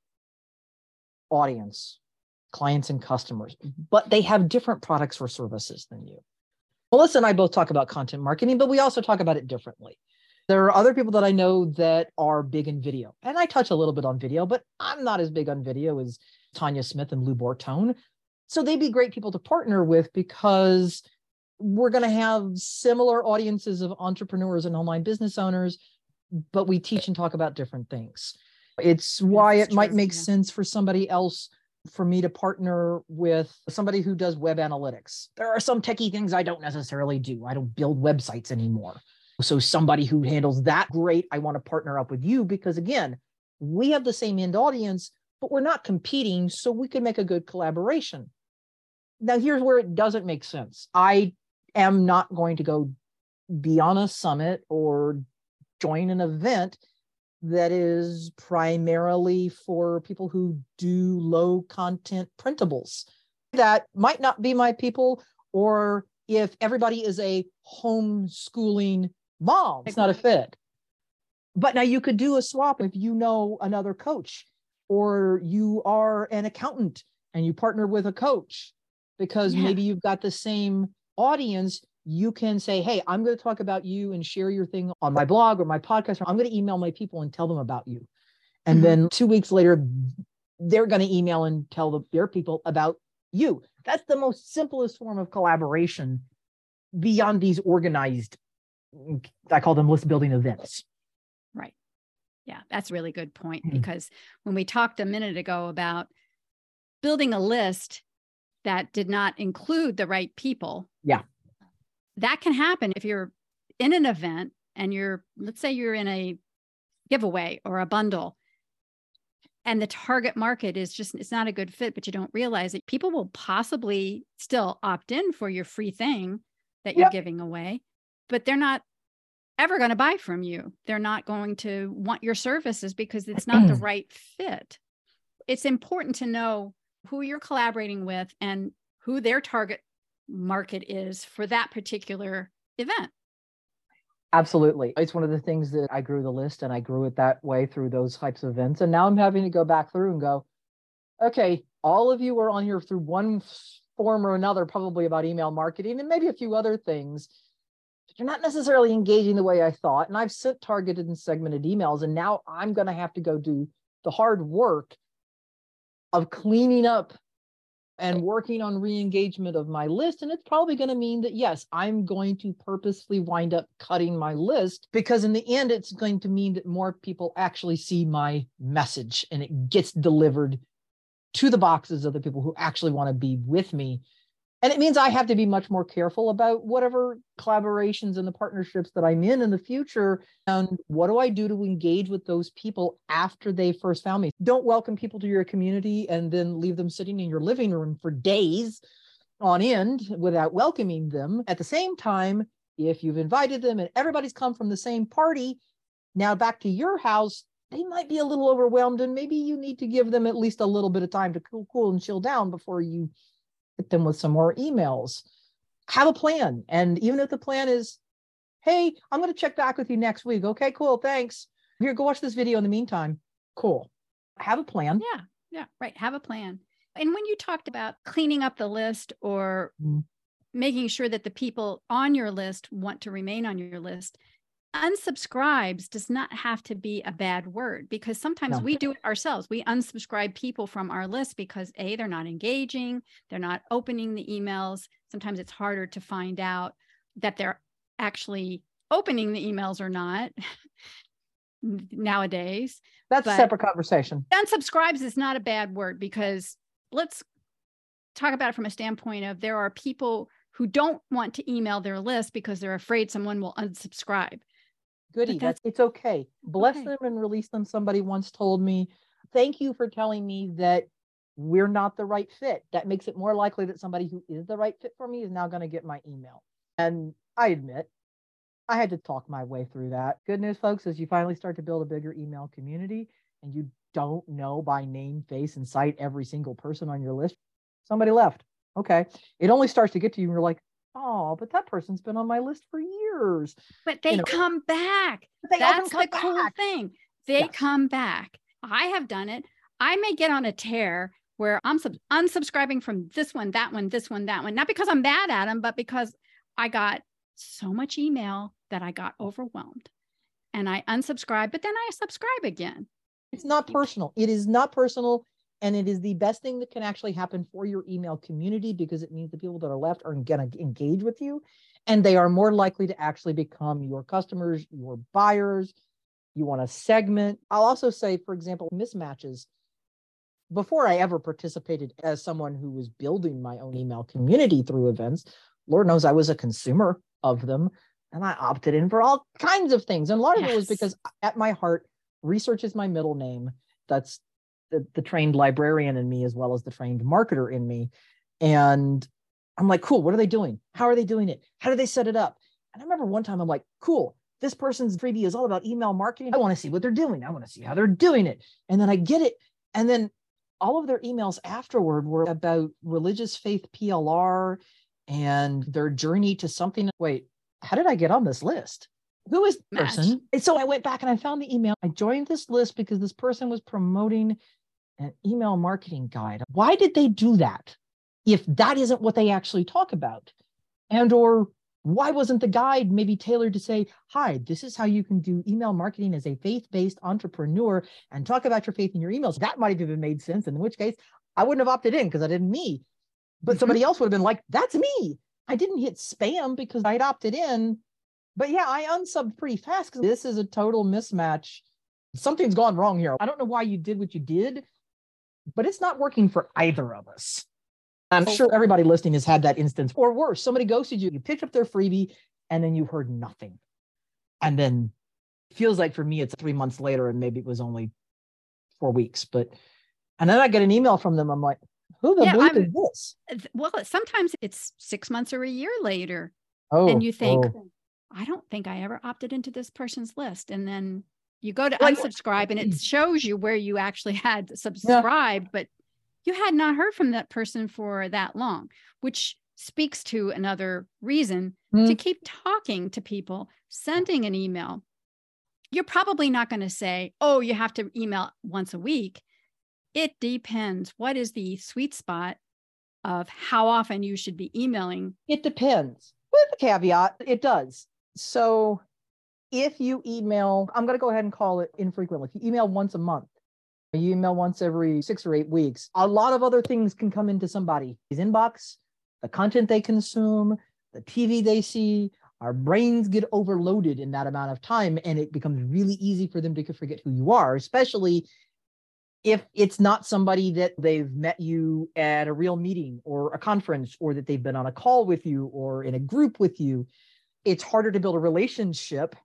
audience, clients and customers, mm-hmm. but they have different products or services than you. Melissa and I both talk about content marketing, but we also talk about it differently. There are other people that I know that are big in video, and I touch a little bit on video, but I'm not as big on video as Tanya Smith and Lou Bortone. So they'd be great people to partner with because we're going to have similar audiences of entrepreneurs and online business owners but we teach and talk about different things. It's why it might make yeah. sense for somebody else for me to partner with somebody who does web analytics. There are some techie things I don't necessarily do. I don't build websites anymore. So somebody who handles that great, I want to partner up with you because again, we have the same end audience, but we're not competing, so we can make a good collaboration. Now here's where it doesn't make sense. I am not going to go be on a summit or join an event that is primarily for people who do low content printables. That might not be my people, or if everybody is a homeschooling mom, it's not a fit. But now you could do a swap if you know another coach, or you are an accountant and you partner with a coach because yeah. maybe you've got the same audience you can say, Hey, I'm going to talk about you and share your thing on my blog or my podcast. Or I'm going to email my people and tell them about you. And mm-hmm. then two weeks later, they're going to email and tell the, their people about you. That's the most simplest form of collaboration beyond these organized, I call them list building events. Yeah, that's a really good point mm-hmm. because when we talked a minute ago about building a list that did not include the right people. Yeah that can happen if you're in an event and you're, let's say you're in a giveaway or a bundle and the target market is just it's not a good fit but you don't realize it people will possibly still opt in for your free thing that you're yep. giving away but they're not ever going to buy from you they're not going to want your services because it's not the right fit it's important to know who you're collaborating with and who their target market is for that particular event. Absolutely. It's one of the things that I grew the list and I grew it that way through those types of events. And now I'm having to go back through and go, okay, all of you are on here through one form or another, probably about email marketing and maybe a few other things. You're not necessarily engaging the way I thought. And I've sent targeted and segmented emails. And now I'm going to have to go do the hard work of cleaning up and working on re-engagement of my list and it's probably going to mean that yes i'm going to purposely wind up cutting my list because in the end it's going to mean that more people actually see my message and it gets delivered to the boxes of the people who actually want to be with me and it means I have to be much more careful about whatever collaborations and the partnerships that I'm in in the future. And what do I do to engage with those people after they first found me? Don't welcome people to your community and then leave them sitting in your living room for days on end without welcoming them. At the same time, if you've invited them and everybody's come from the same party, now back to your house, they might be a little overwhelmed and maybe you need to give them at least a little bit of time to cool, cool and chill down before you them with some more emails. Have a plan. And even if the plan is, hey, I'm going to check back with you next week. Okay, cool. Thanks. Here, go watch this video in the meantime. Cool. Have a plan. Yeah. Yeah. Right. Have a plan. And when you talked about cleaning up the list or mm-hmm. making sure that the people on your list want to remain on your list, unsubscribes does not have to be a bad word because sometimes no. we do it ourselves. We unsubscribe people from our list because A, they're not engaging, they're not opening the emails. Sometimes it's harder to find out that they're actually opening the emails or not [laughs] nowadays. That's but a separate conversation. Unsubscribes is not a bad word because let's talk about it from a standpoint of there are people who don't want to email their list because they're afraid someone will unsubscribe. Goody, that's, it's okay. Bless okay. them and release them. Somebody once told me, Thank you for telling me that we're not the right fit. That makes it more likely that somebody who is the right fit for me is now going to get my email. And I admit, I had to talk my way through that. Good news, folks, is you finally start to build a bigger email community and you don't know by name, face, and sight every single person on your list. Somebody left. Okay. It only starts to get to you and you're like, oh, but that person's been on my list for years. But they you know, come back. They That's the cool back. thing. They yes. come back. I have done it. I may get on a tear where I'm sub- unsubscribing from this one, that one, this one, that one, not because I'm bad at them, but because I got so much email that I got overwhelmed and I unsubscribe, but then I subscribe again. It's not personal. It is not personal. And it is the best thing that can actually happen for your email community because it means the people that are left are going to engage with you and they are more likely to actually become your customers, your buyers. You want to segment. I'll also say, for example, mismatches. Before I ever participated as someone who was building my own email community through events, Lord knows I was a consumer of them and I opted in for all kinds of things. And a lot of yes. it was because uh, at my heart, research is my middle name. That's the, the trained librarian in me as well as the trained marketer in me. And I'm like, cool, what are they doing? How are they doing it? How do they set it up? And I remember one time I'm like, cool, this person's freebie is all about email marketing. I want to see what they're doing. I want to see how they're doing it. And then I get it. And then all of their emails afterward were about religious faith PLR and their journey to something. Wait, how did I get on this list? Who is the person? And so I went back and I found the email. I joined this list because this person was promoting an email marketing guide. Why did they do that if that isn't what they actually talk about? And or why wasn't the guide maybe tailored to say, hi, this is how you can do email marketing as a faith-based entrepreneur and talk about your faith in your emails? That might have even made sense, in which case I wouldn't have opted in because I didn't me. But mm-hmm. somebody else would have been like, that's me. I didn't hit spam because I'd opted in. But yeah, I unsubbed pretty fast because this is a total mismatch. Something's gone wrong here. I don't know why you did what you did, but it's not working for either of us. I'm oh. sure everybody listening has had that instance, or worse, somebody ghosted you, you picked up their freebie, and then you heard nothing. And then feels like for me, it's three months later, and maybe it was only four weeks. But and then I get an email from them. I'm like, who the yeah, is this? Well, sometimes it's six months or a year later. Oh, and you think, oh. I don't think I ever opted into this person's list. And then you go to like, unsubscribe and it mm. shows you where you actually had subscribed, yeah. but you had not heard from that person for that long, which speaks to another reason mm-hmm. to keep talking to people, sending an email. You're probably not going to say, oh, you have to email once a week. It depends. What is the sweet spot of how often you should be emailing? It depends. With a caveat, it does. So if you email, I'm going to go ahead and call it infrequently. If you email once a month, you email once every six or eight weeks, a lot of other things can come into somebody's inbox, the content they consume, the TV they see. Our brains get overloaded in that amount of time, and it becomes really easy for them to forget who you are, especially if it's not somebody that they've met you at a real meeting or a conference or that they've been on a call with you or in a group with you it's harder to build a relationship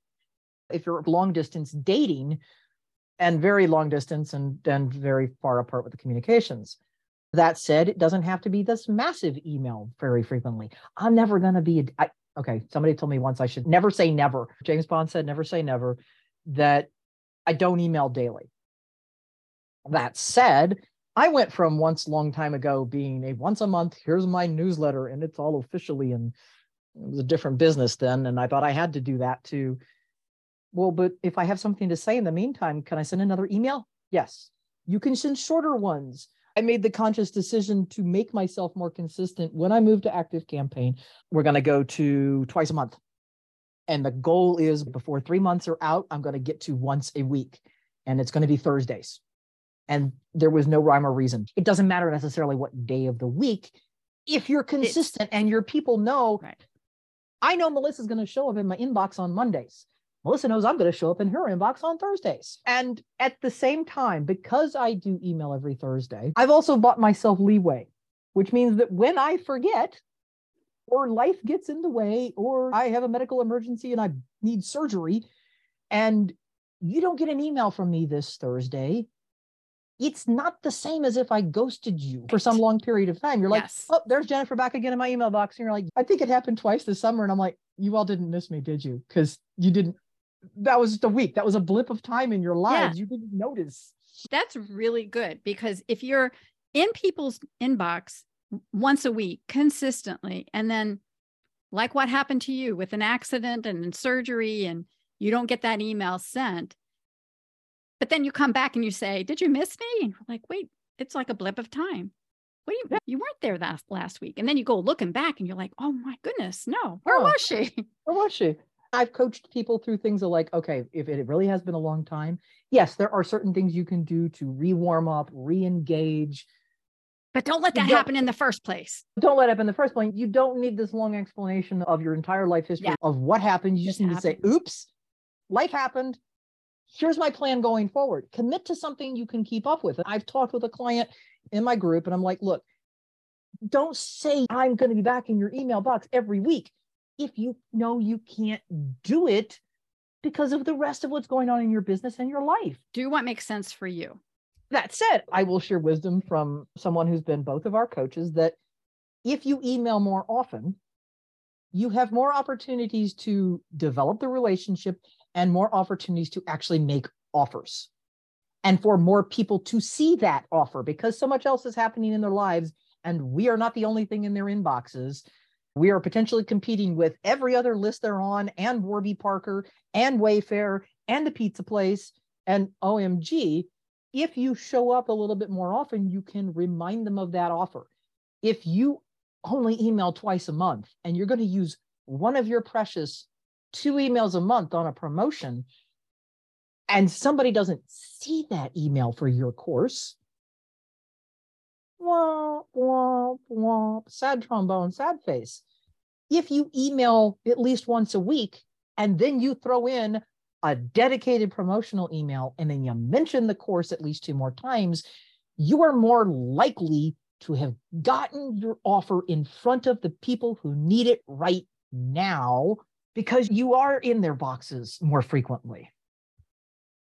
if you're long distance dating and very long distance and, and very far apart with the communications. That said, it doesn't have to be this massive email very frequently. I'm never going to be, a, I, okay, somebody told me once I should never say never. James Bond said, never say never, that I don't email daily. That said, I went from once long time ago being a once a month, here's my newsletter, and it's all officially and it was a different business then and i thought i had to do that too well but if i have something to say in the meantime can i send another email? Yes. You can send shorter ones. I made the conscious decision to make myself more consistent when i moved to ActiveCampaign. We're going to go to twice a month. And the goal is before three months are out i'm going to get to once a week and it's going to be thursdays. And there was no rhyme or reason. It doesn't matter necessarily what day of the week. If you're consistent it's, and your people know right. I know Melissa's going to show up in my inbox on Mondays. Melissa knows I'm going to show up in her inbox on Thursdays. And at the same time, because I do email every Thursday, I've also bought myself leeway, which means that when I forget, or life gets in the way, or I have a medical emergency and I need surgery, and you don't get an email from me this Thursday, it's not the same as if I ghosted you for some long period of time. You're like, Yes. oh, there's Jennifer back again in my email box. And you're like, I think it happened twice this summer. And I'm like, you all didn't miss me, did you? Because you didn't, that was just a week. That was a blip of time in your lives. You didn't notice. That's really good because if you're in people's inbox once a week consistently, and then like what happened to you with an accident and surgery, and you don't get that email sent, but then you come back and you say, Did you miss me? And you're like, wait, it's like a blip of time. What do you, Yeah. you weren't there last, last week. And then you go looking back and you're like, oh my goodness, no, where Oh. was she? Where was she? I've coached people through things of like, okay, if it really has been a long time, yes, there are certain things you can do to re-warm up, re-engage. But don't let that don't- happen in the first place. Don't let up in the first place. You don't need this long explanation of your entire life history Yeah. of what happened. You just need to say, oops, life happened. Here's my plan going forward. Commit to something you can keep up with. And I've talked with a client in my group, and I'm like, look, don't say I'm going to be back in your email box every week if you know you can't do it because of the rest of what's going on in your business and your life. Do what makes sense for you. That said, I will share wisdom from someone who's been both of our coaches that if you email more often, you have more opportunities to develop the relationship and more opportunities to actually make offers and for more people to see that offer because so much else is happening in their lives and we are not the only thing in their inboxes. We are potentially competing with every other list they're on and Warby Parker and Wayfair and the pizza place and OMG. If you show up a little bit more often, you can remind them of that offer. If you only email twice a month and you're going to use one of your precious two emails a month on a promotion, and somebody doesn't see that email for your course, womp, womp, womp, sad trombone, sad face. If you email at least once a week and then you throw in a dedicated promotional email and then you mention the course at least two more times, you are more likely to have gotten your offer in front of the people who need it right now because you are in their boxes more frequently.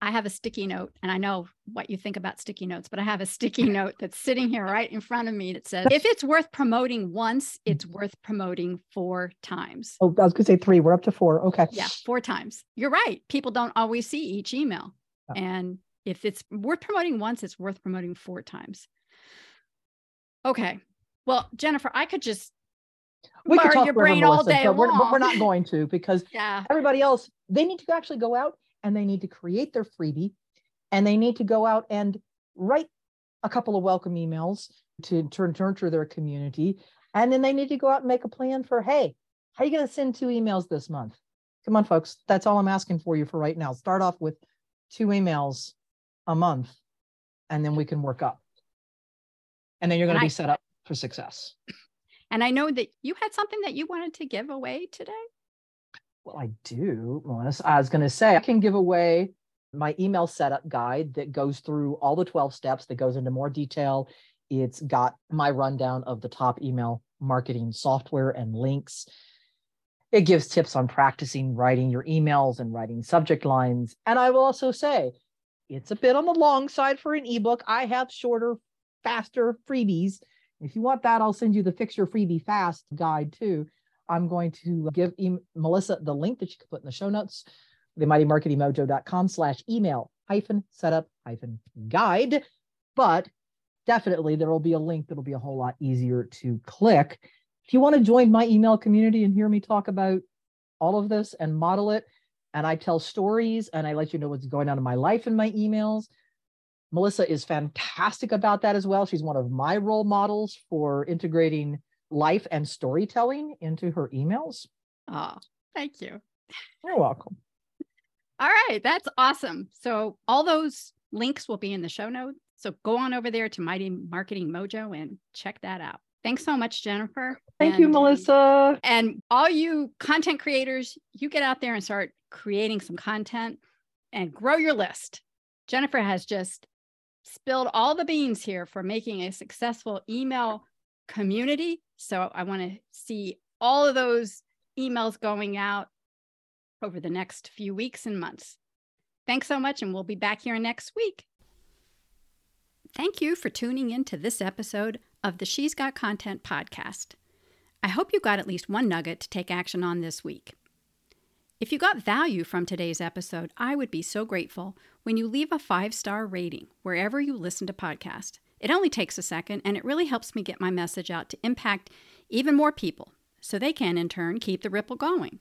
I have a sticky note, and I know what you think about sticky notes, but I have a sticky [laughs] note that's sitting here right in front of me that says, if it's worth promoting once, mm. it's worth promoting four times. Oh, I was going to say three. We're up to four. Okay. Yeah, four times. You're right. People don't always see each email. And if it's worth promoting once, it's worth promoting four times. Okay. Well, Jennifer, I could just we could talk your brain all day but we're, but we're not going to because [laughs] yeah. everybody else, they need to actually go out and they need to create their freebie and they need to go out and write a couple of welcome emails to turn nurture their community. And then they need to go out and make a plan for, hey, how are you going to send two emails this month? Come on, folks. That's all I'm asking for you for right now. Start off with two emails a month, and then we can work up. And then you're going to And I- be set up for success. And I know that you had something that you wanted to give away today. Well, I do, Melissa. I was going to say I can give away my email setup guide that goes through all the 12 steps that goes into more detail. It's got my rundown of the top email marketing software and links. It gives tips on practicing writing your emails and writing subject lines. And I will also say it's a bit on the long side for an ebook. I have shorter, faster freebies. If you want that, I'll send you the Fix Your Freebie Fast guide too. I'm going to give em- Melissa the link that you can put in the show notes, the themightymarketingmojo.com slash email hyphen setup hyphen guide. But definitely there will be a link that'll be a whole lot easier to click. If you want to join my email community and hear me talk about all of this and model it, and I tell stories and I let you know what's going on in my life in my emails. Melissa is fantastic about that as well. She's one of my role models for integrating life and storytelling into her emails. Oh, thank you. You're welcome. All right, that's awesome. So all those links will be in the show notes. So go on over there to Mighty Marketing Mojo and check that out. Thanks so much, Jennifer. Thank you, And, um, Melissa. And all you content creators, you get out there and start creating some content and grow your list. Jennifer has just spilled all the beans here for making a successful email community. So I want to see all of those emails going out over the next few weeks and months. Thanks so much, and we'll be back here next week. Thank you for tuning in to this episode of the She's Got Content podcast. I hope you got at least one nugget to take action on this week. If you got value from today's episode, I would be so grateful when you leave a five star rating wherever you listen to podcasts. It only takes a second and it really helps me get my message out to impact even more people so they can, in turn, keep the ripple going.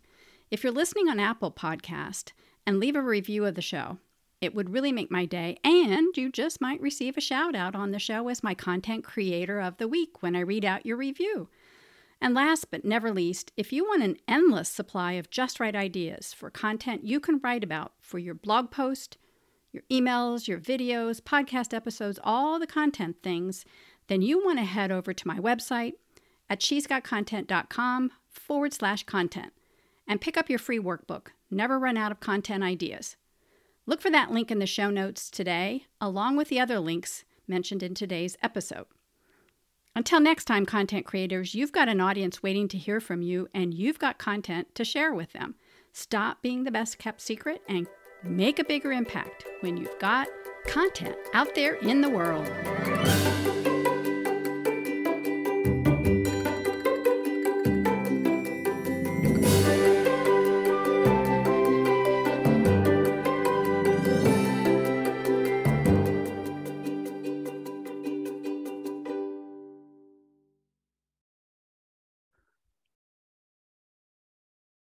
If you're listening on Apple Podcast and leave a review of the show, it would really make my day, and you just might receive a shout out on the show as my content creator of the week when I read out your review. And last but never least, if you want an endless supply of just right ideas for content you can write about for your blog post, your emails, your videos, podcast episodes, all the content things, then you want to head over to my website at shesgotcontent.com forward slash content and pick up your free workbook. Never run out of content ideas. Look for that link in the show notes today, along with the other links mentioned in today's episode. Until next time, content creators, you've got an audience waiting to hear from you, and you've got content to share with them. Stop being the best kept secret and make a bigger impact when you've got content out there in the world.